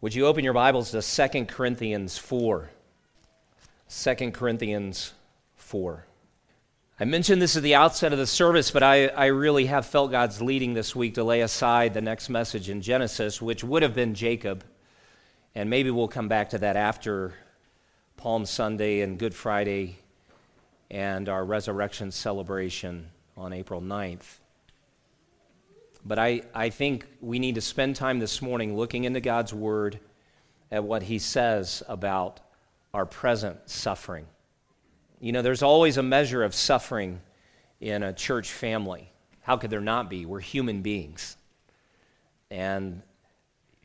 Would you open your Bibles to 2 Corinthians 4? 2 Corinthians 4. I mentioned this at the outset of the service, but I, I really have felt God's leading this week to lay aside the next message in Genesis, which would have been Jacob. And maybe we'll come back to that after Palm Sunday and Good Friday and our resurrection celebration on April 9th. But I, I think we need to spend time this morning looking into God's Word at what He says about our present suffering. You know, there's always a measure of suffering in a church family. How could there not be? We're human beings. And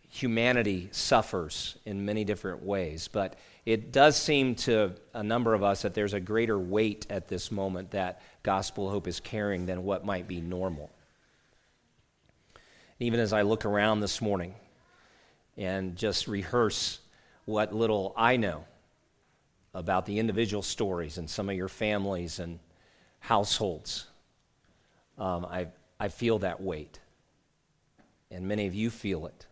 humanity suffers in many different ways. But it does seem to a number of us that there's a greater weight at this moment that gospel hope is carrying than what might be normal. Even as I look around this morning and just rehearse what little I know about the individual stories and some of your families and households, um, I, I feel that weight. And many of you feel it.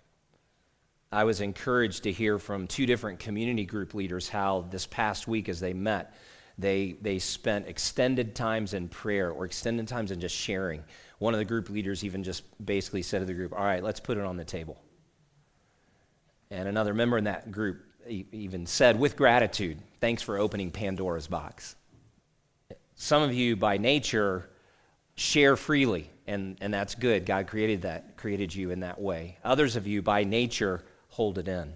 I was encouraged to hear from two different community group leaders how this past week, as they met, they, they spent extended times in prayer or extended times in just sharing. One of the group leaders even just basically said to the group, All right, let's put it on the table. And another member in that group even said, with gratitude, thanks for opening Pandora's box. Some of you, by nature, share freely, and, and that's good. God created that, created you in that way. Others of you, by nature, hold it in.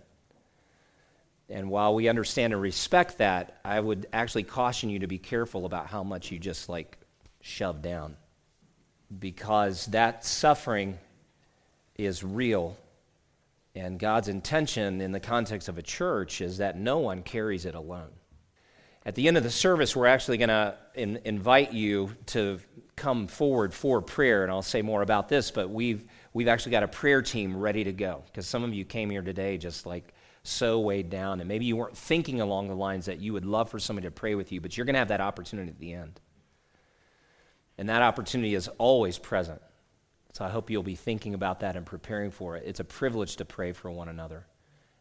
And while we understand and respect that, I would actually caution you to be careful about how much you just like shove down. Because that suffering is real. And God's intention in the context of a church is that no one carries it alone. At the end of the service, we're actually going to in, invite you to come forward for prayer, and I'll say more about this, but we've we've actually got a prayer team ready to go because some of you came here today just like so weighed down, and maybe you weren't thinking along the lines that you would love for somebody to pray with you, but you're going to have that opportunity at the end. And that opportunity is always present. So I hope you'll be thinking about that and preparing for it. It's a privilege to pray for one another,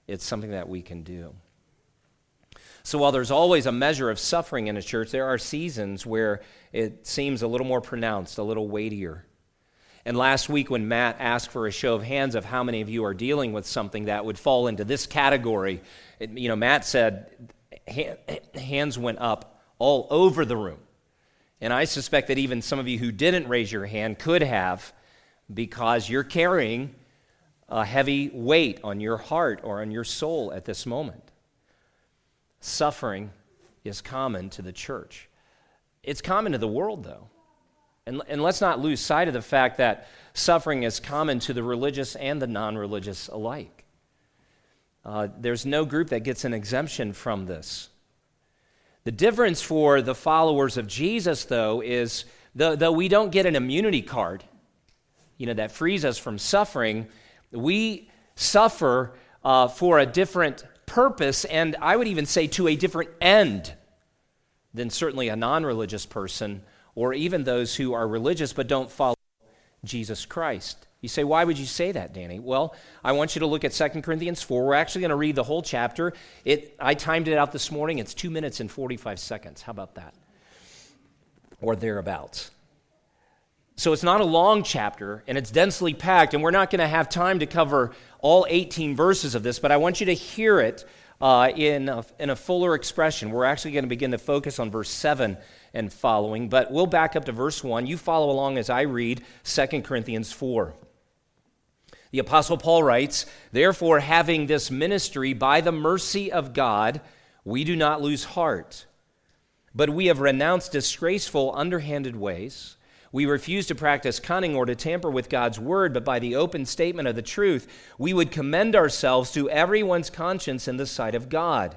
it's something that we can do. So while there's always a measure of suffering in a church, there are seasons where it seems a little more pronounced, a little weightier. And last week, when Matt asked for a show of hands of how many of you are dealing with something that would fall into this category, it, you know, Matt said hands went up all over the room. And I suspect that even some of you who didn't raise your hand could have because you're carrying a heavy weight on your heart or on your soul at this moment. Suffering is common to the church. It's common to the world, though. And, and let's not lose sight of the fact that suffering is common to the religious and the non religious alike. Uh, there's no group that gets an exemption from this. The difference for the followers of Jesus, though, is though, though we don't get an immunity card, you know, that frees us from suffering, we suffer uh, for a different purpose, and I would even say to a different end than certainly a non religious person or even those who are religious but don't follow Jesus Christ. You say, why would you say that, Danny? Well, I want you to look at 2 Corinthians 4. We're actually going to read the whole chapter. It, I timed it out this morning. It's 2 minutes and 45 seconds. How about that? Or thereabouts. So it's not a long chapter, and it's densely packed, and we're not going to have time to cover all 18 verses of this, but I want you to hear it uh, in, a, in a fuller expression. We're actually going to begin to focus on verse 7 and following. But we'll back up to verse 1. You follow along as I read 2 Corinthians 4. The Apostle Paul writes, Therefore, having this ministry by the mercy of God, we do not lose heart. But we have renounced disgraceful, underhanded ways. We refuse to practice cunning or to tamper with God's word, but by the open statement of the truth, we would commend ourselves to everyone's conscience in the sight of God.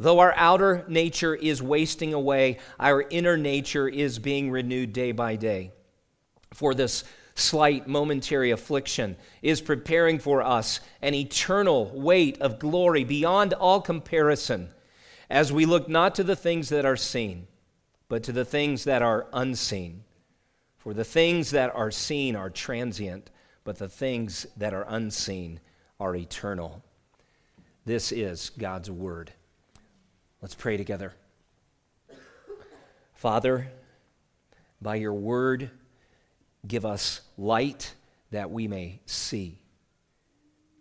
Though our outer nature is wasting away, our inner nature is being renewed day by day. For this slight momentary affliction is preparing for us an eternal weight of glory beyond all comparison, as we look not to the things that are seen, but to the things that are unseen. For the things that are seen are transient, but the things that are unseen are eternal. This is God's word. Let's pray together. Father, by your word, give us light that we may see.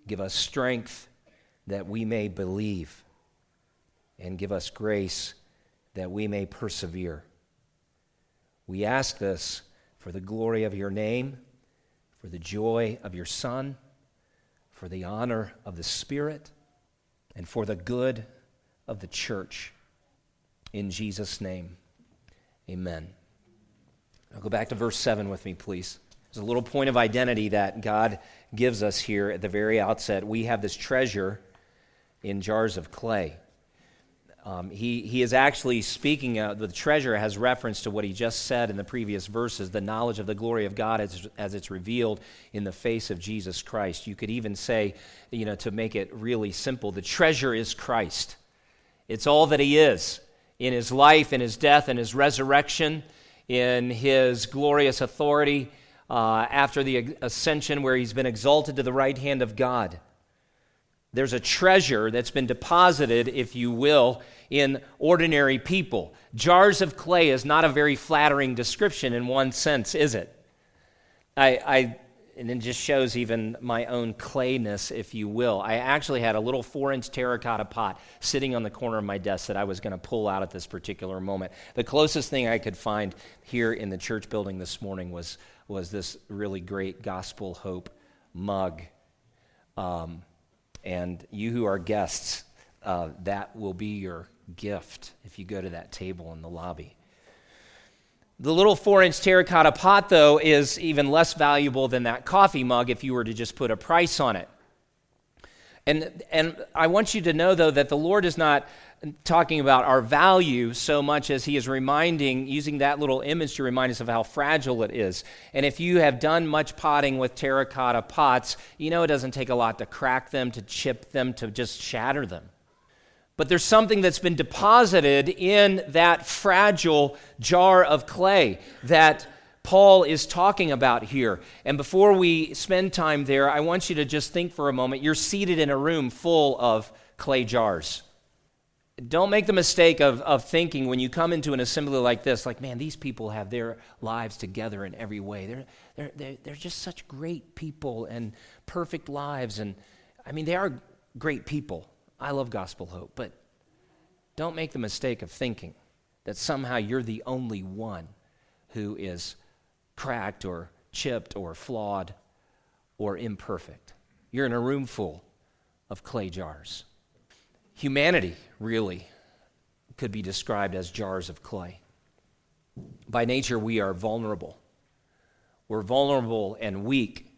Give us strength that we may believe. And give us grace that we may persevere. We ask this for the glory of your name, for the joy of your Son, for the honor of the Spirit and for the good of the church. In Jesus' name, amen. Now go back to verse 7 with me, please. There's a little point of identity that God gives us here at the very outset. We have this treasure in jars of clay. Um, he, he is actually speaking, uh, the treasure has reference to what he just said in the previous verses the knowledge of the glory of God as, as it's revealed in the face of Jesus Christ. You could even say, you know, to make it really simple, the treasure is Christ. It's all that he is in his life, in his death, in his resurrection, in his glorious authority uh, after the ascension, where he's been exalted to the right hand of God. There's a treasure that's been deposited, if you will, in ordinary people. Jars of clay is not a very flattering description in one sense, is it? I, I and it just shows even my own clayness, if you will. I actually had a little four inch terracotta pot sitting on the corner of my desk that I was going to pull out at this particular moment. The closest thing I could find here in the church building this morning was, was this really great gospel hope mug. Um, and you who are guests, uh, that will be your gift if you go to that table in the lobby. The little four inch terracotta pot, though, is even less valuable than that coffee mug if you were to just put a price on it. And, and I want you to know, though, that the Lord is not talking about our value so much as he is reminding, using that little image to remind us of how fragile it is. And if you have done much potting with terracotta pots, you know it doesn't take a lot to crack them, to chip them, to just shatter them. But there's something that's been deposited in that fragile jar of clay that Paul is talking about here. And before we spend time there, I want you to just think for a moment. You're seated in a room full of clay jars. Don't make the mistake of, of thinking when you come into an assembly like this, like, man, these people have their lives together in every way. They're, they're, they're, they're just such great people and perfect lives. And I mean, they are great people. I love Gospel Hope, but don't make the mistake of thinking that somehow you're the only one who is cracked or chipped or flawed or imperfect. You're in a room full of clay jars. Humanity, really, could be described as jars of clay. By nature, we are vulnerable. We're vulnerable and weak,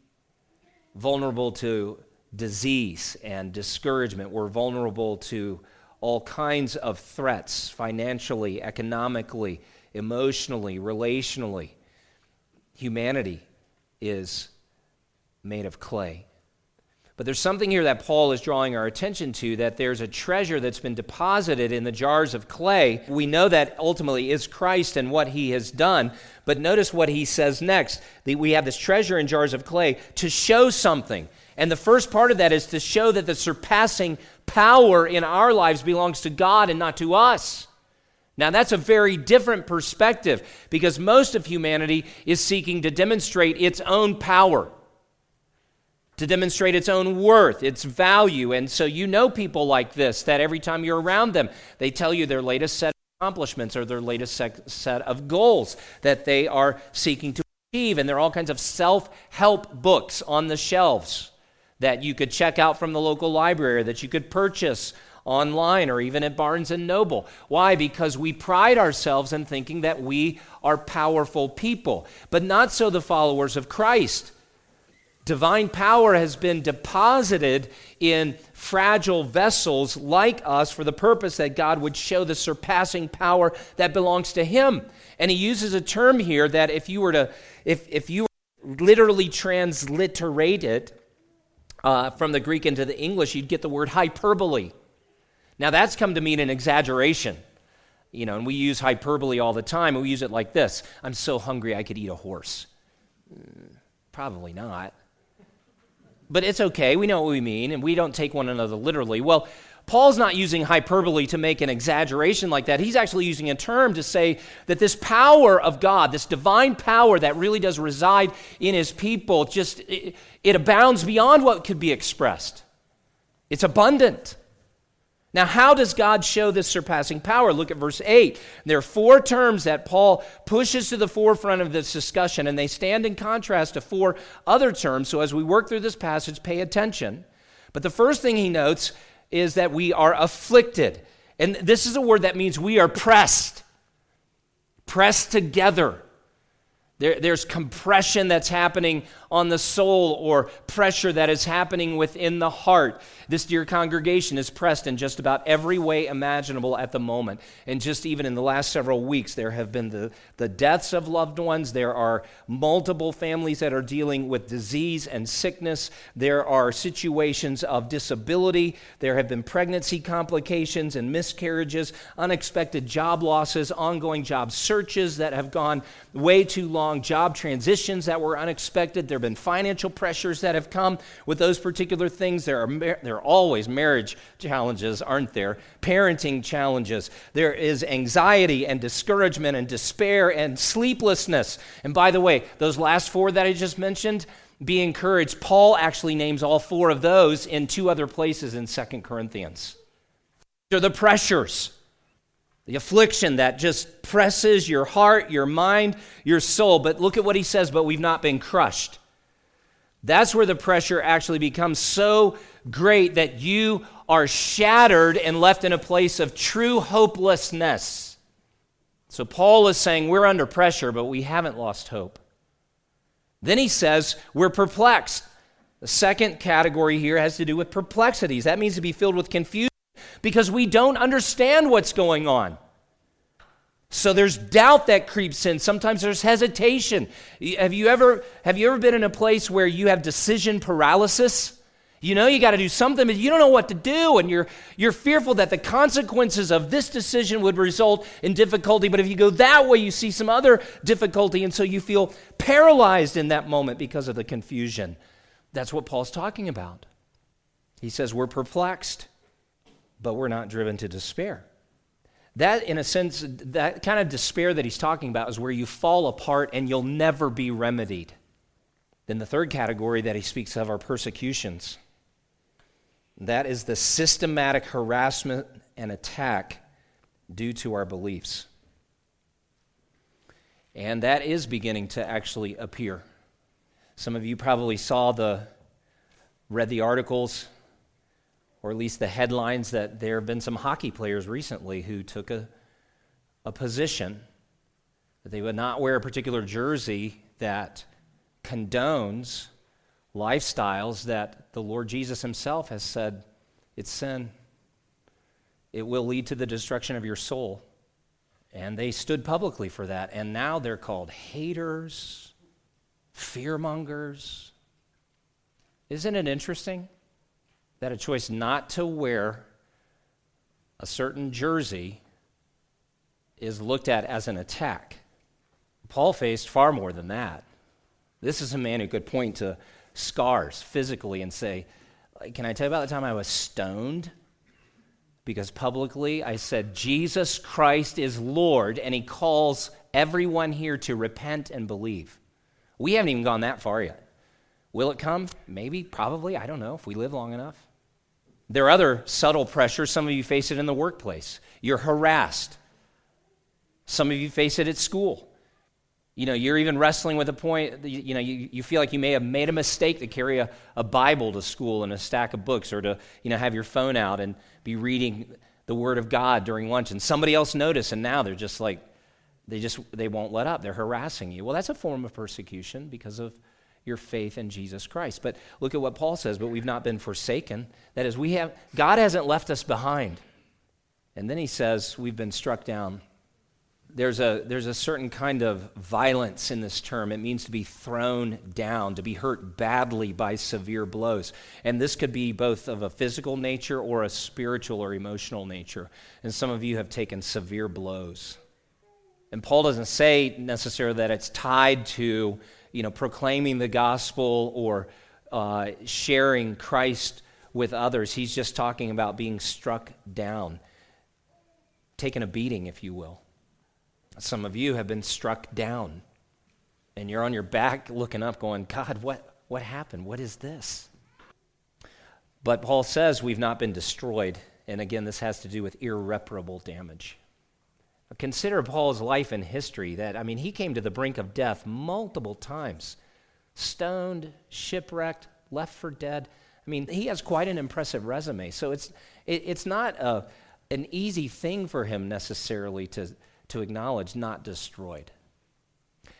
vulnerable to disease and discouragement. We're vulnerable to all kinds of threats financially, economically, emotionally, relationally. Humanity is made of clay. But there's something here that Paul is drawing our attention to that there's a treasure that's been deposited in the jars of clay. We know that ultimately is Christ and what he has done. But notice what he says next. We have this treasure in jars of clay to show something. And the first part of that is to show that the surpassing power in our lives belongs to God and not to us. Now, that's a very different perspective because most of humanity is seeking to demonstrate its own power, to demonstrate its own worth, its value. And so you know people like this that every time you're around them, they tell you their latest set of accomplishments or their latest set of goals that they are seeking to achieve. And there are all kinds of self help books on the shelves that you could check out from the local library, that you could purchase online or even at Barnes and Noble. Why? Because we pride ourselves in thinking that we are powerful people, but not so the followers of Christ. Divine power has been deposited in fragile vessels like us for the purpose that God would show the surpassing power that belongs to Him. And He uses a term here that if you were to, if, if you were literally transliterate it, uh, from the Greek into the English, you'd get the word hyperbole. Now, that's come to mean an exaggeration. You know, and we use hyperbole all the time. We use it like this I'm so hungry I could eat a horse. Mm, probably not. But it's okay. We know what we mean, and we don't take one another literally. Well, Paul's not using hyperbole to make an exaggeration like that. He's actually using a term to say that this power of God, this divine power that really does reside in his people, just it, it abounds beyond what could be expressed. It's abundant. Now, how does God show this surpassing power? Look at verse 8. There are four terms that Paul pushes to the forefront of this discussion, and they stand in contrast to four other terms. So, as we work through this passage, pay attention. But the first thing he notes is that we are afflicted. And this is a word that means we are pressed, pressed together. There, there's compression that's happening on the soul or pressure that is happening within the heart. This dear congregation is pressed in just about every way imaginable at the moment. And just even in the last several weeks, there have been the, the deaths of loved ones. There are multiple families that are dealing with disease and sickness. There are situations of disability. There have been pregnancy complications and miscarriages, unexpected job losses, ongoing job searches that have gone way too long, job transitions that were unexpected. There have been financial pressures that have come with those particular things. There are, there are always marriage challenges, aren't there? Parenting challenges. There is anxiety and discouragement and despair and sleeplessness. And by the way, those last four that I just mentioned, be encouraged. Paul actually names all four of those in two other places in Second Corinthians. They're the pressures the affliction that just presses your heart, your mind, your soul. But look at what he says, but we've not been crushed. That's where the pressure actually becomes so great that you are shattered and left in a place of true hopelessness. So Paul is saying we're under pressure, but we haven't lost hope. Then he says we're perplexed. The second category here has to do with perplexities. That means to be filled with confusion because we don't understand what's going on. So there's doubt that creeps in. Sometimes there's hesitation. Have you ever have you ever been in a place where you have decision paralysis? You know you got to do something, but you don't know what to do, and you're you're fearful that the consequences of this decision would result in difficulty. But if you go that way, you see some other difficulty, and so you feel paralyzed in that moment because of the confusion. That's what Paul's talking about. He says we're perplexed but we're not driven to despair. That, in a sense, that kind of despair that he's talking about is where you fall apart and you'll never be remedied. Then the third category that he speaks of are persecutions. That is the systematic harassment and attack due to our beliefs. And that is beginning to actually appear. Some of you probably saw the, read the articles or at least the headlines that there have been some hockey players recently who took a, a position that they would not wear a particular jersey that condones lifestyles that the Lord Jesus himself has said it's sin. It will lead to the destruction of your soul. And they stood publicly for that. And now they're called haters, fearmongers. Isn't it interesting that a choice not to wear a certain jersey is looked at as an attack? Paul faced far more than that. This is a man who could point to scars physically and say, Can I tell you about the time I was stoned? Because publicly I said, Jesus Christ is Lord, and he calls everyone here to repent and believe. We haven't even gone that far yet. Will it come? Maybe, probably. I don't know if we live long enough. There are other subtle pressures. Some of you face it in the workplace. You're harassed. Some of you face it at school. You know, you're even wrestling with a point, you, know, you, you feel like you may have made a mistake to carry a, a Bible to school and a stack of books or to, you know, have your phone out and be reading the Word of God during lunch. And somebody else noticed, and now they're just like, they just, they won't let up. They're harassing you. Well, that's a form of persecution because of your faith in Jesus Christ. But look at what Paul says, but we've not been forsaken. That is, we have, God hasn't left us behind. And then he says, we've been struck down there's a, there's a certain kind of violence in this term. It means to be thrown down, to be hurt badly by severe blows. And this could be both of a physical nature or a spiritual or emotional nature. And some of you have taken severe blows. And Paul doesn't say necessarily that it's tied to, you know, proclaiming the gospel or uh, sharing Christ with others. He's just talking about being struck down, taking a beating, if you will. Some of you have been struck down, and you're on your back looking up, going, God, what, what happened? What is this? But Paul says we've not been destroyed. And again, this has to do with irreparable damage. Consider Paul's life and history that, I mean, he came to the brink of death multiple times stoned, shipwrecked, left for dead. I mean, he has quite an impressive resume. So it's, it, it's not a, an easy thing for him necessarily to, to acknowledge, not destroyed.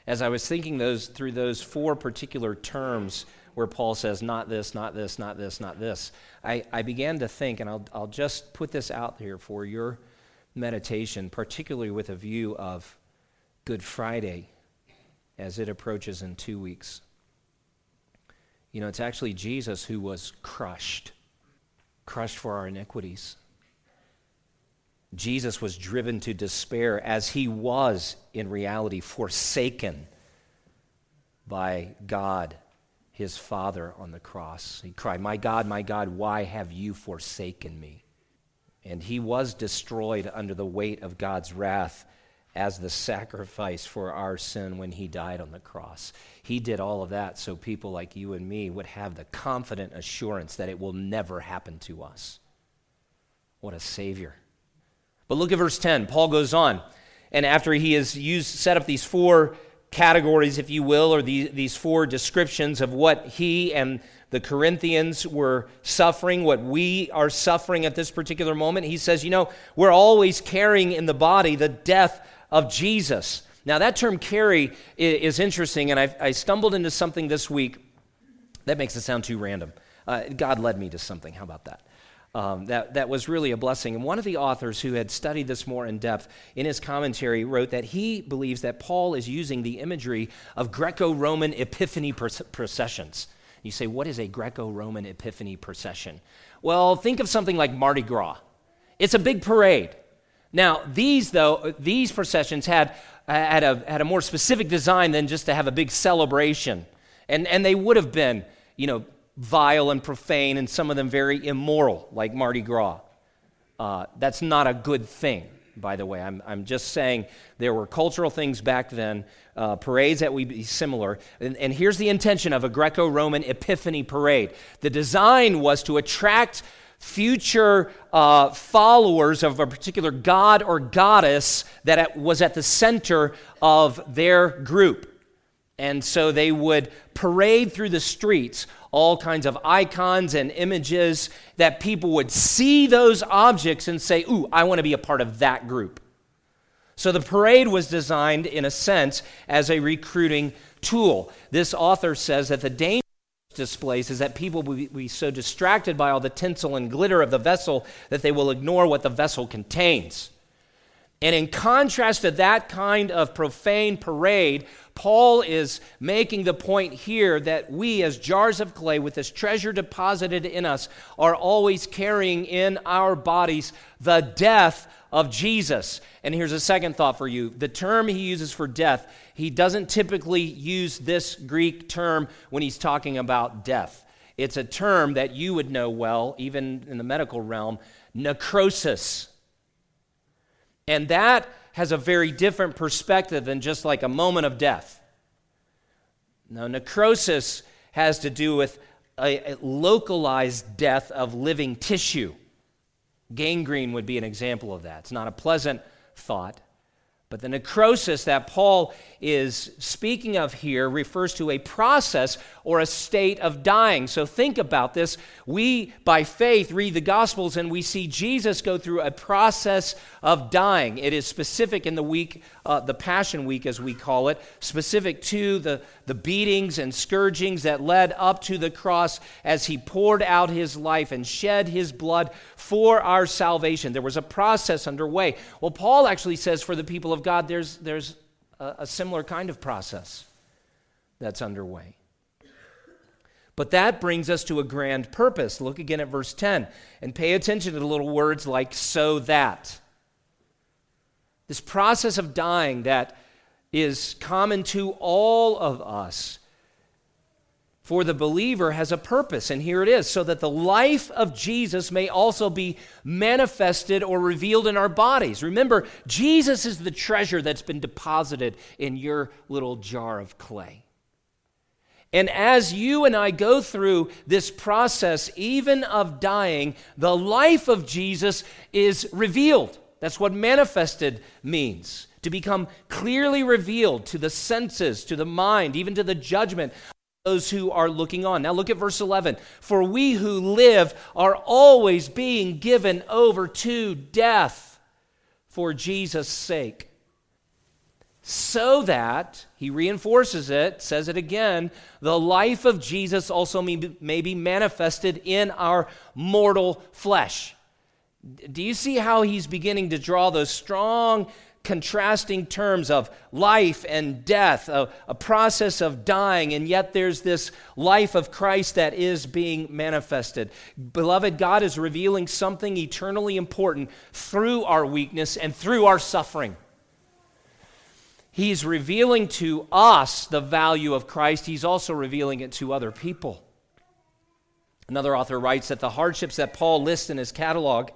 As I was thinking those through those four particular terms where Paul says, not this, not this, not this, not this, I, I began to think, and I'll, I'll just put this out here for your meditation, particularly with a view of Good Friday as it approaches in two weeks. You know, it's actually Jesus who was crushed, crushed for our iniquities. Jesus was driven to despair as he was, in reality, forsaken by God, his Father, on the cross. He cried, My God, my God, why have you forsaken me? And he was destroyed under the weight of God's wrath as the sacrifice for our sin when he died on the cross. He did all of that so people like you and me would have the confident assurance that it will never happen to us. What a Savior. But look at verse 10. Paul goes on. And after he has used, set up these four categories, if you will, or these, these four descriptions of what he and the Corinthians were suffering, what we are suffering at this particular moment, he says, You know, we're always carrying in the body the death of Jesus. Now, that term carry is interesting, and I, I stumbled into something this week that makes it sound too random. Uh, God led me to something. How about that? um, that, that was really a blessing. And one of the authors who had studied this more in depth in his commentary wrote that he believes that Paul is using the imagery of Greco Roman epiphany processions. You say, what is a Greco Roman epiphany procession? Well, think of something like Mardi Gras. It's a big parade. Now, these, though, these processions had, had, a, had a more specific design than just to have a big celebration. And, and they would have been, you know, vile and profane, and some of them very immoral, like Mardi Gras. Uh, that's not a good thing, by the way. I'm, I'm just saying there were cultural things back then, uh, parades that would be similar. And, and here's the intention of a Greco Roman Epiphany parade the design was to attract future uh, followers of a particular god or goddess that was at the center of their group. And so they would parade through the streets all kinds of icons and images that people would see those objects and say, Ooh, I want to be a part of that group. So the parade was designed, in a sense, as a recruiting tool. This author says that the danger displays is that people will be so distracted by all the tinsel and glitter of the vessel that they will ignore what the vessel contains. And in contrast to that kind of profane parade, Paul is making the point here that we, as jars of clay with this treasure deposited in us, are always carrying in our bodies the death of Jesus. And here's a second thought for you the term he uses for death, he doesn't typically use this Greek term when he's talking about death. It's a term that you would know well, even in the medical realm necrosis. And that has a very different perspective than just like a moment of death. Now, necrosis has to do with a, a localized death of living tissue. Gangrene would be an example of that. It's not a pleasant thought. But the necrosis that Paul is speaking of here refers to a process or a state of dying. So think about this. We, by faith, read the Gospels and we see Jesus go through a process of dying. It is specific in the week, uh, the Passion Week, as we call it, specific to the, the beatings and scourgings that led up to the cross as he poured out his life and shed his blood for our salvation. There was a process underway. Well, Paul actually says for the people of God, there's, there's a, a similar kind of process that's underway. But that brings us to a grand purpose. Look again at verse 10 and pay attention to the little words like so that. This process of dying that is common to all of us for the believer has a purpose, and here it is so that the life of Jesus may also be manifested or revealed in our bodies. Remember, Jesus is the treasure that's been deposited in your little jar of clay. And as you and I go through this process, even of dying, the life of Jesus is revealed. That's what manifested means to become clearly revealed to the senses, to the mind, even to the judgment those who are looking on. Now look at verse 11. For we who live are always being given over to death for Jesus' sake. So that, he reinforces it, says it again, the life of Jesus also may, may be manifested in our mortal flesh. Do you see how he's beginning to draw those strong contrasting terms of life and death, a, a, process of dying, and yet there's this life of Christ that is being manifested. Beloved, God is revealing something eternally important through our weakness and through our suffering. He's revealing to us the value of Christ, He's also revealing it to other people. Another author writes that the hardships that Paul lists in his catalog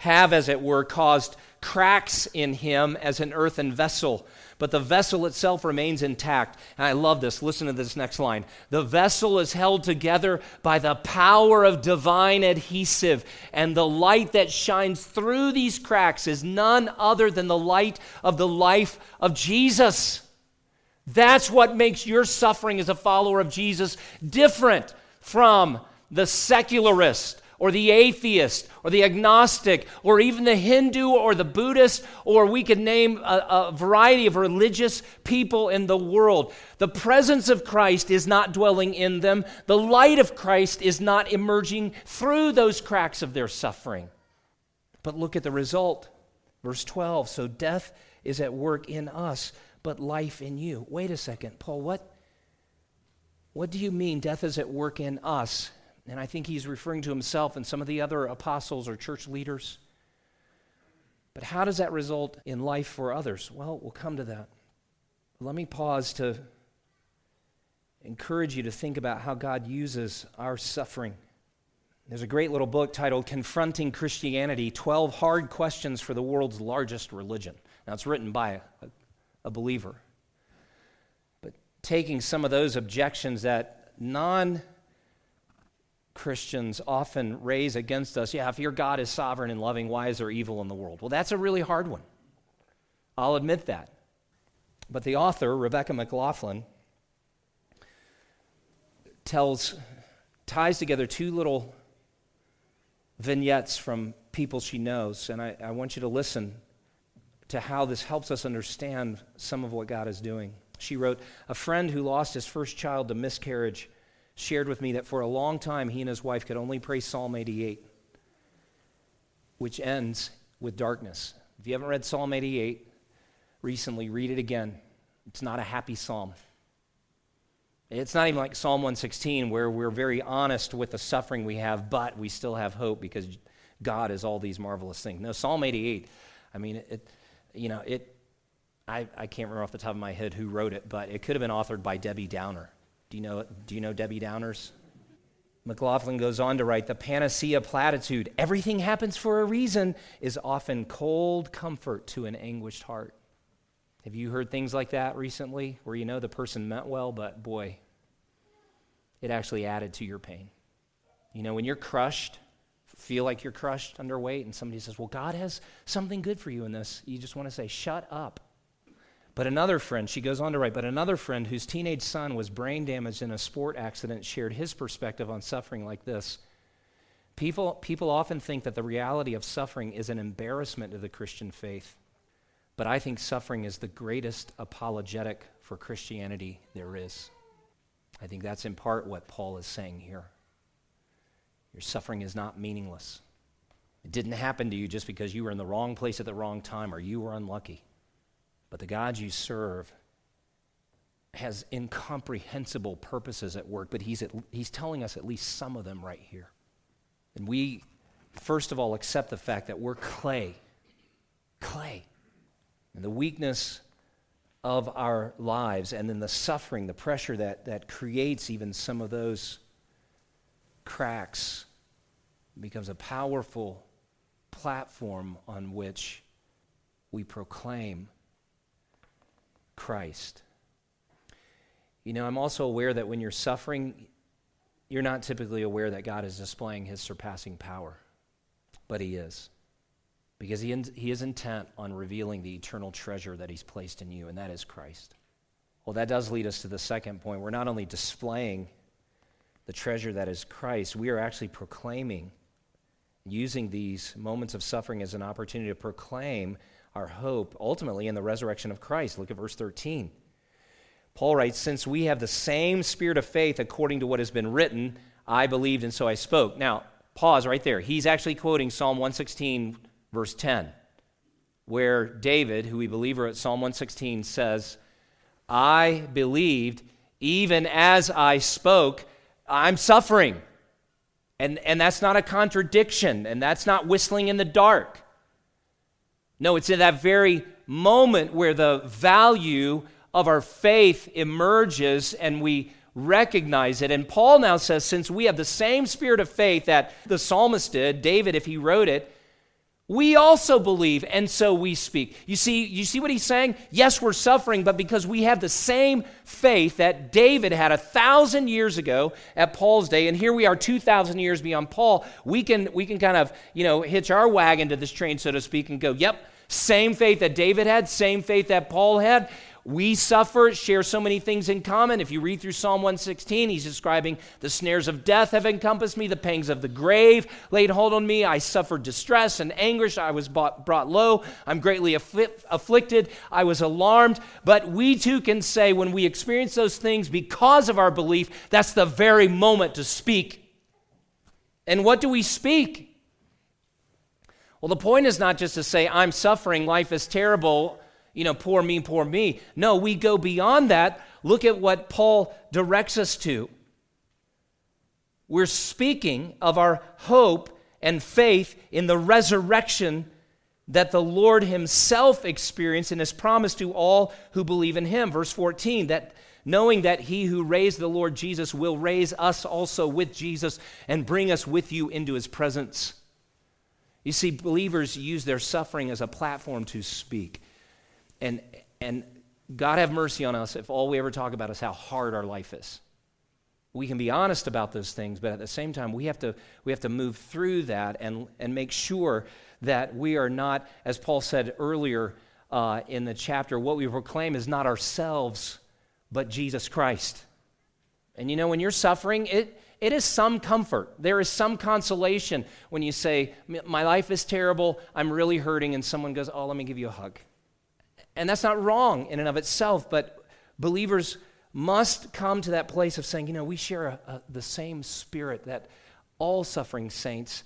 have, as it were, caused cracks in him as an earthen vessel, but the vessel itself remains intact. And I love this. Listen to this next line. The vessel is held together by the power of divine adhesive, and the light that shines through these cracks is none other than the light of the life of Jesus. That's what makes your suffering as a follower of Jesus different from the secularist or the atheist or the agnostic or even the Hindu or the Buddhist, or we could name a, a, variety of religious people in the world. The presence of Christ is not dwelling in them, the light of Christ is not emerging through those cracks of their suffering. But look at the result. Verse 12 So death is at work in us, but life in you. Wait a second, Paul, what? What do you mean death is at work in us? And I think he's referring to himself and some of the other apostles or church leaders. But how does that result in life for others? Well, we'll come to that. Let me pause to encourage you to think about how God uses our suffering. There's a great little book titled Confronting Christianity 12 Hard Questions for the World's Largest Religion. Now, it's written by a, a believer. But taking some of those objections that non Christians often raise against us yeah, if your God is sovereign and loving, why is there evil in the world? Well, that's a really hard one. I'll admit that. But the author, Rebecca McLaughlin, tells, ties together two little vignettes from people she knows, and I, I want you to listen to how this helps us understand some of what God is doing. She wrote, A friend who lost his first child to miscarriage shared with me that for a long time he and his wife could only pray Psalm 88, which ends with darkness. If you haven't read Psalm 88 recently, read it again. It's not a happy psalm. It's not even like Psalm 116, where we're very honest with the suffering we have, but we still have hope because God is all these marvelous things. No, Psalm 88, I mean, it, you know, it, I, I can't remember off the top of my head who wrote it, but it could have been authored by Debbie Downer. Do you know, do you know Debbie Downers? McLaughlin goes on to write the panacea platitude, everything happens for a reason, is often cold comfort to an anguished heart. Have you heard things like that recently where you know the person meant well, but boy, it actually added to your pain? You know, when you're crushed, feel like you're crushed under weight, and somebody says, Well, God has something good for you in this, you just want to say, Shut up. But another friend, she goes on to write, but another friend whose teenage son was brain damaged in a sport accident shared his perspective on suffering like this. People, people often think that the reality of suffering is an embarrassment to the Christian faith. But I think suffering is the greatest apologetic for Christianity there is. I think that's in part what Paul is saying here. Your suffering is not meaningless. It didn't happen to you just because you were in the wrong place at the wrong time or you were unlucky. But the God you serve has incomprehensible purposes at work, but he's, at, he's telling us at least some of them right here. And we, first of all, accept the fact that we're clay. Clay and the weakness of our lives, and then the suffering, the pressure that, that creates even some of those cracks, becomes a powerful platform on which we proclaim Christ. You know, I'm also aware that when you're suffering, you're not typically aware that God is displaying his surpassing power, but he is because he, in, he is intent on revealing the eternal treasure that he's placed in you, and that is Christ. Well, that does lead us to the second point. We're not only displaying the treasure that is Christ, we are actually proclaiming, using these moments of suffering as an opportunity to proclaim our hope ultimately in the resurrection of Christ. Look at verse 13. Paul writes, Since we have the same spirit of faith according to what has been written, I believed and so I spoke. Now, pause right there. He's actually quoting Psalm 116 verse 10, where David, who we believe at Psalm 116, says, I believed even as I spoke, I'm suffering. And, and that's not a contradiction, and that's not whistling in the dark. No, it's in that very moment where the value of our faith emerges and we recognize it. And Paul now says, since we have the same spirit of faith that the psalmist did, David, if he wrote it, we also believe and so we speak. You see you see what he's saying? Yes we're suffering but because we have the same faith that david had a thousand years ago at paul's day and here we are 2000 years beyond paul we can we can kind of you know hitch our wagon to this train so to speak and go yep same faith that david had same faith that paul had we suffer, share so many things in common. If you read through Psalm 116, he's describing the snares of death have encompassed me, the pangs of the grave laid hold on me. I suffered distress and anguish. I was brought, brought low. I'm greatly afflicted. I was alarmed. But we too can say when we experience those things because of our belief, that's the very moment to speak. And what do we speak? Well, the point is not just to say, I'm suffering, life is terrible you know, poor me, poor me. No, we go beyond that. Look at what Paul directs us to. We're speaking of our hope and faith in the resurrection that the Lord Himself experienced and has promised to all who believe in Him. Verse 14, that knowing that He who raised the Lord Jesus will raise us also with Jesus and bring us with you into His presence. You see, believers use their suffering as a platform to speak. And, and God have mercy on us if all we ever talk about is how hard our life is. We can be honest about those things, but at the same time, we have to, we have to move through that and, and make sure that we are not, as Paul said earlier uh, in the chapter, what we proclaim is not ourselves, but Jesus Christ. And you know, when you're suffering, it, it is some comfort. There is some consolation when you say, My life is terrible, I'm really hurting, and someone goes, Oh, let me give you a hug. And that's not wrong in and of itself, but believers must come to that place of saying, you know, we share a, a, the same spirit that all suffering saints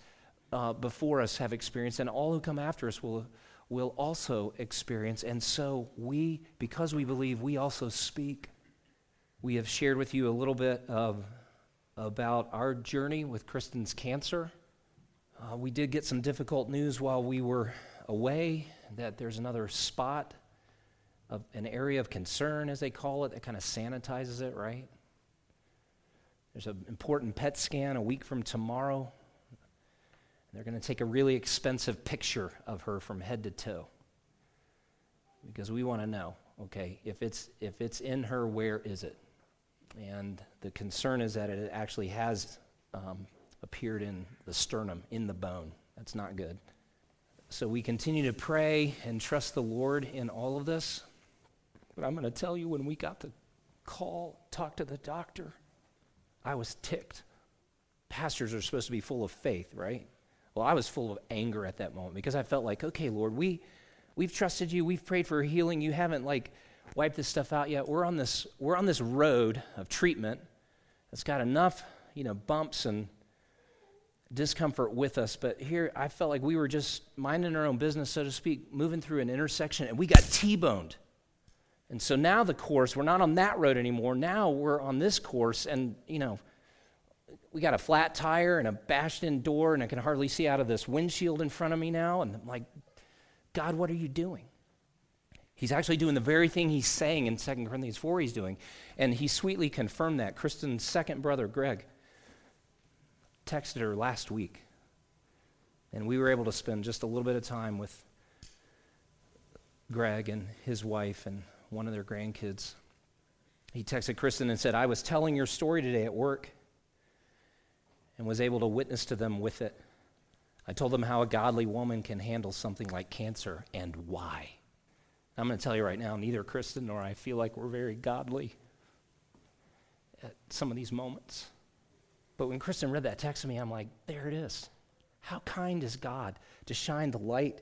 uh, before us have experienced, and all who come after us will, will also experience. And so we, because we believe, we also speak. We have shared with you a little bit of, about our journey with Kristen's cancer. Uh, we did get some difficult news while we were away that there's another spot an area of concern, as they call it, that kind of sanitizes it, right? There's an important PET scan a week from tomorrow. They're going to take a really expensive picture of her from head to toe because we want to know okay, if it's, if it's in her, where is it? And the concern is that it actually has um, appeared in the sternum, in the bone. That's not good. So we continue to pray and trust the Lord in all of this. But I'm going to tell you when we got the call, talk to the doctor, I was ticked. Pastors are supposed to be full of faith, right? Well, I was full of anger at that moment because I felt like, okay, Lord, we, we've trusted you. We've prayed for healing. You haven't like wiped this stuff out yet. We're on this, we're on this road of treatment that's got enough, you know, bumps and discomfort with us. But here, I felt like we were just minding our own business, so to speak, moving through an intersection, and we got T-boned. And so now the course, we're not on that road anymore. Now we're on this course, and, you know, we got a flat tire and a bashed in door, and I can hardly see out of this windshield in front of me now. And I'm like, God, what are you doing? He's actually doing the very thing he's saying in 2 Corinthians 4 he's doing. And he sweetly confirmed that. Kristen's second brother, Greg, texted her last week. And we were able to spend just a little bit of time with Greg and his wife and one of their grandkids. He texted Kristen and said, I was telling your story today at work and was able to witness to them with it. I told them how a godly woman can handle something like cancer and why. I'm going to tell you right now, neither Kristen nor I feel like we're very godly at some of these moments. But when Kristen read that text to me, I'm like, there it is. How kind is God to shine the light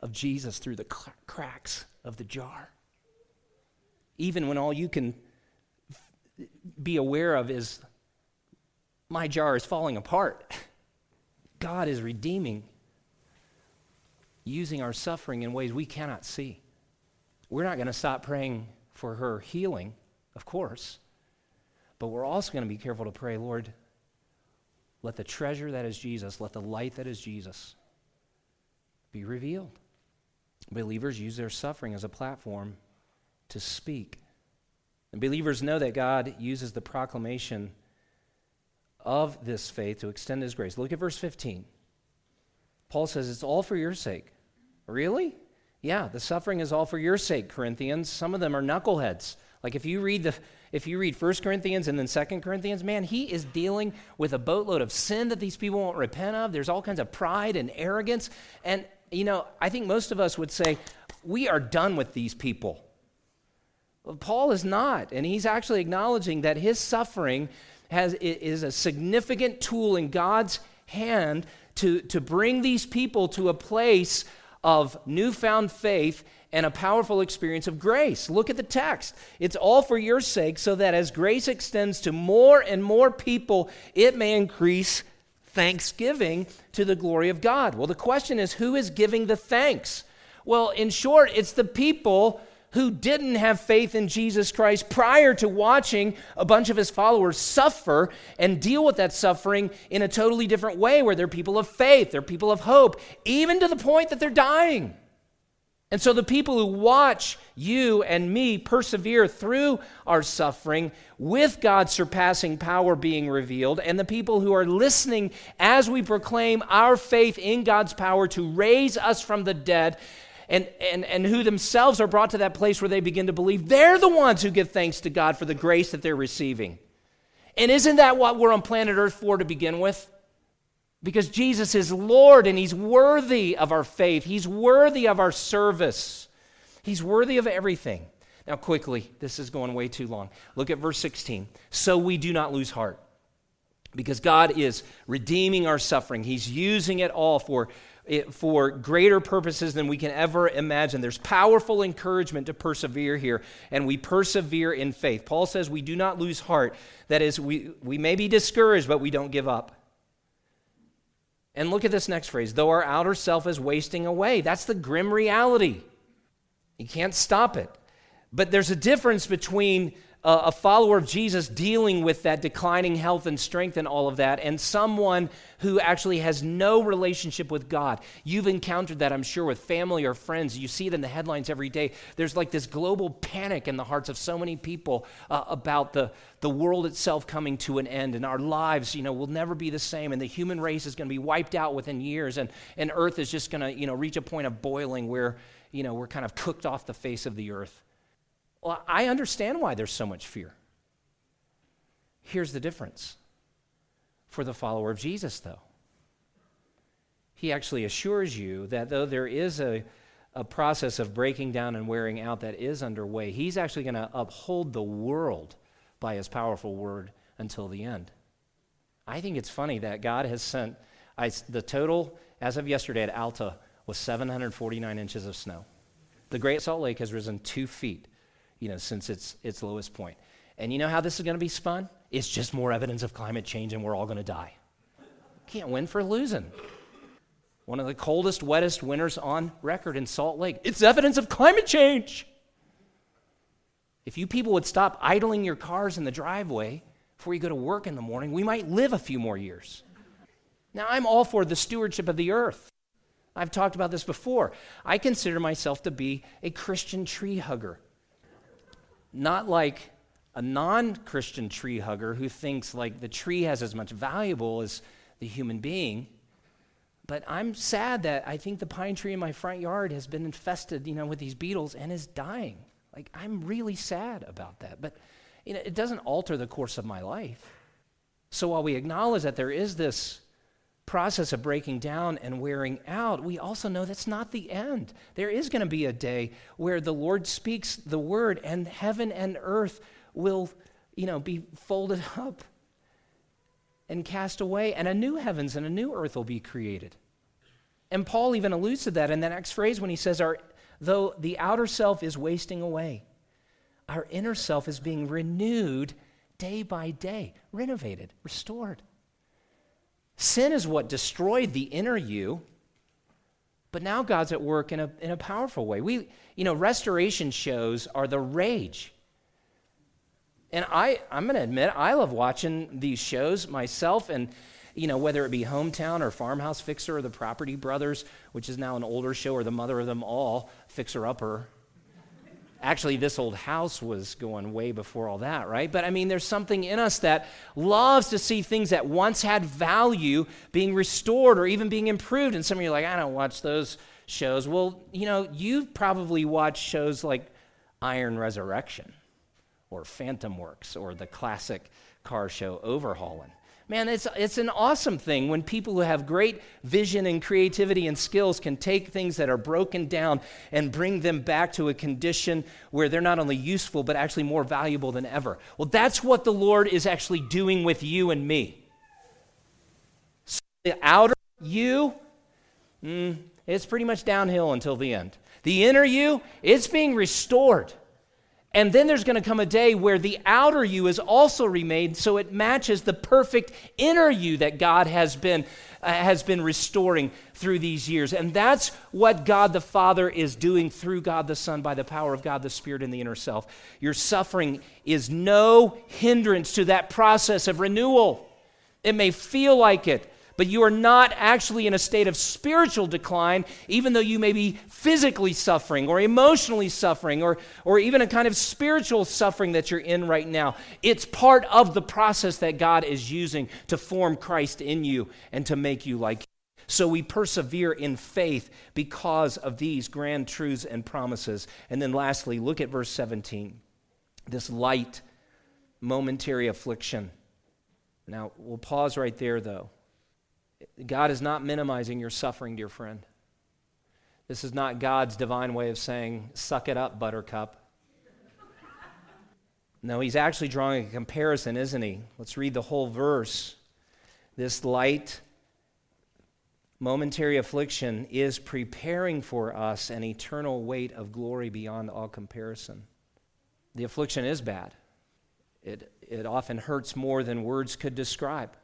of Jesus through the cracks of the jar? Even when all you can be aware of is my jar is falling apart. God is redeeming, using our suffering in ways we cannot see. We're not going to stop praying for her healing, of course, but we're also going to be careful to pray, Lord, let the treasure that is Jesus, let the light that is Jesus be revealed. Believers use their suffering as a platform to speak. And believers know that God uses the proclamation of this faith to extend his grace. Look at verse 15. Paul says, It's all for your sake. Really? Yeah, the suffering is all for your sake, Corinthians. Some of them are knuckleheads. Like if you read the if you read 1 Corinthians and then 2 Corinthians, man, he is dealing with a boatload of sin that these people won't repent of. There's all kinds of pride and arrogance. And you know, I think most of us would say, we are done with these people. Paul is not, and he's actually acknowledging that his suffering has, is a significant tool in God's hand to, to bring these people to a place of newfound faith and a powerful experience of grace. Look at the text. It's all for your sake, so that as grace extends to more and more people, it may increase thanksgiving to the glory of God. Well, the question is who is giving the thanks? Well, in short, it's the people who didn't have faith in Jesus Christ prior to watching a bunch of his followers suffer and deal with that suffering in a totally different way, where they're people of faith, they're people of hope, even to the point that they're dying. And so the people who watch you and me persevere through our suffering with God's surpassing power being revealed, and the people who are listening as we proclaim our faith in God's power to raise us from the dead, and, and, and who themselves are brought to that place where they begin to believe they're the ones who give thanks to God for the grace that they're receiving. And isn't that what we're on planet Earth for to begin with? Because Jesus is Lord and He's worthy of our faith, He's worthy of our service, He's worthy of everything. Now, quickly, this is going way too long. Look at verse 16. So we do not lose heart because God is redeeming our suffering. He's using it all for for greater purposes than we can ever imagine. There's powerful encouragement to persevere here, and we persevere in faith. Paul says we do not lose heart. That is, we, we may be discouraged, but we don't give up. And look at this next phrase though our outer self is wasting away. That's the grim reality. You can't stop it. But there's a difference between a follower of Jesus dealing with that declining health and strength and all of that, and someone who actually has no relationship with God. You've encountered that, I'm sure, with family or friends. You see it in the headlines every day. There's like this global panic in the hearts of so many people uh, about the, the world itself coming to an end, and our lives, you know, will never be the same, and the human race is going to be wiped out within years, and, and Earth is just going to, you know, reach a point of boiling where, you know, we're kind of cooked off the face of the earth. Well, I understand why there's so much fear. Here's the difference for the follower of Jesus, though. He actually assures you that though there is a, a process of breaking down and wearing out that is underway, he's actually going to uphold the world by his powerful word until the end. I think it's funny that God has sent I, the total, as of yesterday at Alta, was 749 inches of snow. The Great Salt Lake has risen two feet you know, since its, its lowest point. And you know how this is going to be spun? It's just more evidence of climate change and we're all going to die. Can't win for losing. One of the coldest, wettest winters on record in Salt Lake. It's evidence of climate change. If you people would stop idling your cars in the driveway before you go to work in the morning, we might live a few more years. Now, I'm all for the stewardship of the earth. I've talked about this before. I consider myself to be a Christian tree hugger not like a non Christian tree hugger who thinks like the tree has as much valuable as the human being. But I'm sad that I think the pine tree in my front yard has been infested, you know, with these beetles and is dying. Like I'm really sad about that. But you know, it doesn't alter the course of my life. So while we acknowledge that there is this process of breaking down and wearing out, we also know that's not the end. There is going to be a day where the Lord speaks the word and heaven and earth will, you know, be folded up and cast away and a new heavens and a new earth will be created. And Paul even alludes to that in the next phrase when he says our though the outer self is wasting away, our inner self is being renewed day by day, renovated, restored. Sin is what destroyed the inner you, but now God's at work in a, in a powerful way. We, you know, restoration shows are the rage. And I, I'm going to admit, I love watching these shows myself, and, you know, whether it be Hometown or Farmhouse Fixer or The Property Brothers, which is now an older show, or the mother of them all, Fixer Upper, Actually, this old house was going way before all that, right? But I mean, there's something in us that loves to see things that once had value being restored or even being improved. And some of you are like, I don't watch those shows. Well, you know, you've probably watched shows like Iron Resurrection or Phantom Works or the classic car show Overhauling. Man, it's, it's an awesome thing when people who have great vision and creativity and skills can take things that are broken down and bring them back to a condition where they're not only useful, but actually more valuable than ever. Well, that's what the Lord is actually doing with you and me. So the outer you, mm, it's pretty much downhill until the end. The inner you, it's being restored. And then there's going to come a day where the outer you is also remade so it matches the perfect inner you that God has been, uh, has been restoring through these years. And that's what God the Father is doing through God the Son by the power of God the Spirit in the inner self. Your suffering is no hindrance to that process of renewal. It may feel like it, but you are not actually in a state of spiritual decline, even though you may be physically suffering or emotionally suffering or, or even a kind of spiritual suffering that you're in right now. It's part of the process that God is using to form Christ in you and to make you like Him. So we persevere in faith because of these grand truths and promises. And then lastly, look at verse 17 this light, momentary affliction. Now, we'll pause right there, though. God is not minimizing your suffering, dear friend. This is not God's divine way of saying, suck it up, buttercup. No, he's actually drawing a comparison, isn't he? Let's read the whole verse. This light Momentary affliction is preparing for us an eternal weight of glory beyond all comparison. The affliction is bad. It, it often hurts more than words could describe.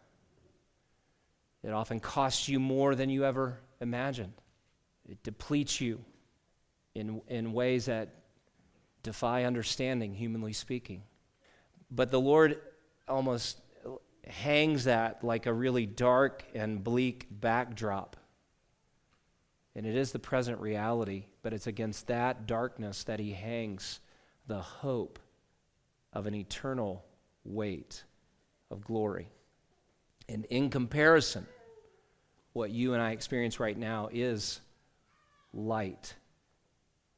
It often costs you more than you ever imagined. It depletes you in, in ways that defy understanding, humanly speaking. But the Lord almost hangs that like a really dark and bleak backdrop. And it is the present reality, but it's against that darkness that He hangs the hope of an eternal weight of glory. And in comparison, what you and I experience right now is light.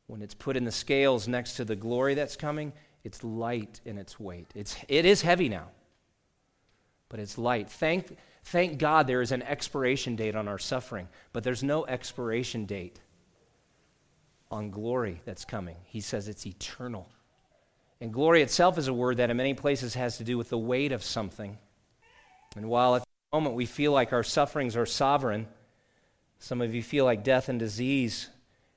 When it's put in the scales next to the glory that's coming, it's light in its weight. It's, it is heavy now, but it's light. Thank, thank God there is an expiration date on our suffering, but there's no expiration date on glory that's coming. He says it's eternal. And glory itself is a word that in many places has to do with the weight of something. And while at the moment we feel like our sufferings are sovereign, some of you feel like death and disease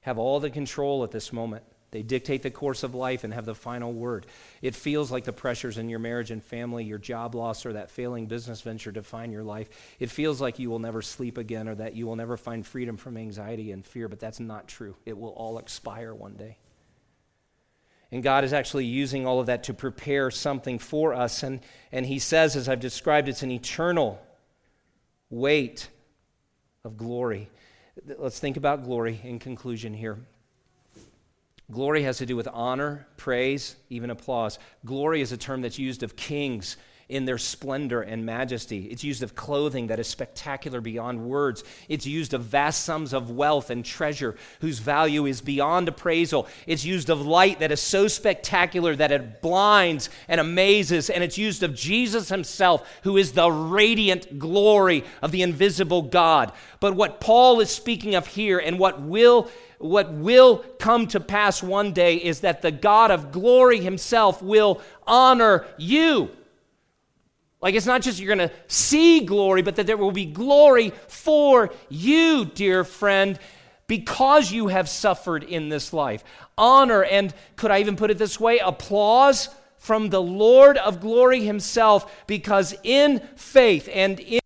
have all the control at this moment. They dictate the course of life and have the final word. It feels like the pressures in your marriage and family, your job loss, or that failing business venture define your life. It feels like you will never sleep again or that you will never find freedom from anxiety and fear, but that's not true. It will all expire one day. And God is actually using all of that to prepare something for us. And, and He says, as I've described, it's an eternal weight of glory. Let's think about glory in conclusion here. Glory has to do with honor, praise, even applause. Glory is a term that's used of kings in their splendor and majesty. It's used of clothing that is spectacular beyond words. It's used of vast sums of wealth and treasure whose value is beyond appraisal. It's used of light that is so spectacular that it blinds and amazes. And it's used of Jesus himself, who is the radiant glory of the invisible God. But what Paul is speaking of here and what will what will come to pass one day is that the God of glory himself will honor you. Like it's not just you're going to see glory, but that there will be glory for you, dear friend, because you have suffered in this life. Honor, and could I even put it this way? Applause from the Lord of glory himself, because in faith and in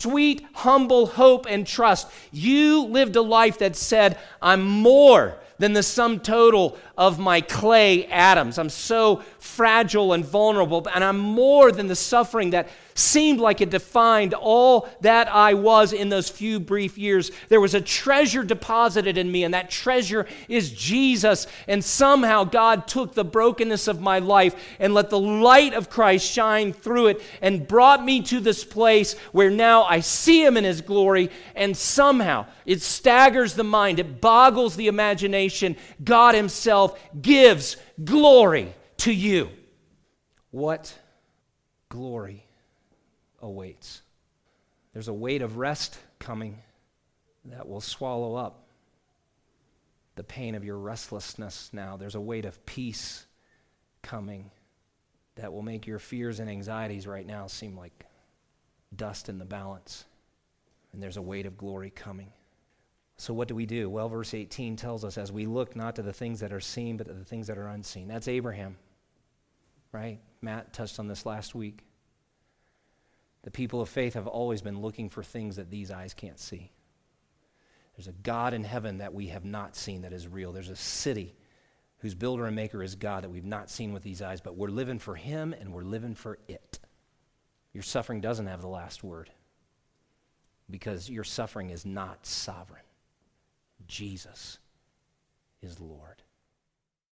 sweet, humble hope and trust, you lived a life that said, I'm more than the sum total of my clay atoms. I'm so fragile and vulnerable, and I'm more than the suffering that seemed like it defined all that I was in those few brief years. There was a treasure deposited in me, and that treasure is Jesus. And somehow God took the brokenness of my life and let the light of Christ shine through it and brought me to this place where now I see Him in His glory, and somehow it staggers the mind, it boggles the imagination. God Himself gives glory to you. What glory awaits. There's a weight of rest coming that will swallow up the pain of your restlessness now. There's a weight of peace coming that will make your fears and anxieties right now seem like dust in the balance. And there's a weight of glory coming. So, what do we do? Well, verse 18 tells us as we look not to the things that are seen, but to the things that are unseen. That's Abraham, right? Matt touched on this last week. The people of faith have always been looking for things that these eyes can't see. There's a God in heaven that we have not seen that is real. There's a city whose builder and maker is God that we've not seen with these eyes, but we're living for Him and we're living for it. Your suffering doesn't have the last word because your suffering is not sovereign. Jesus is Lord.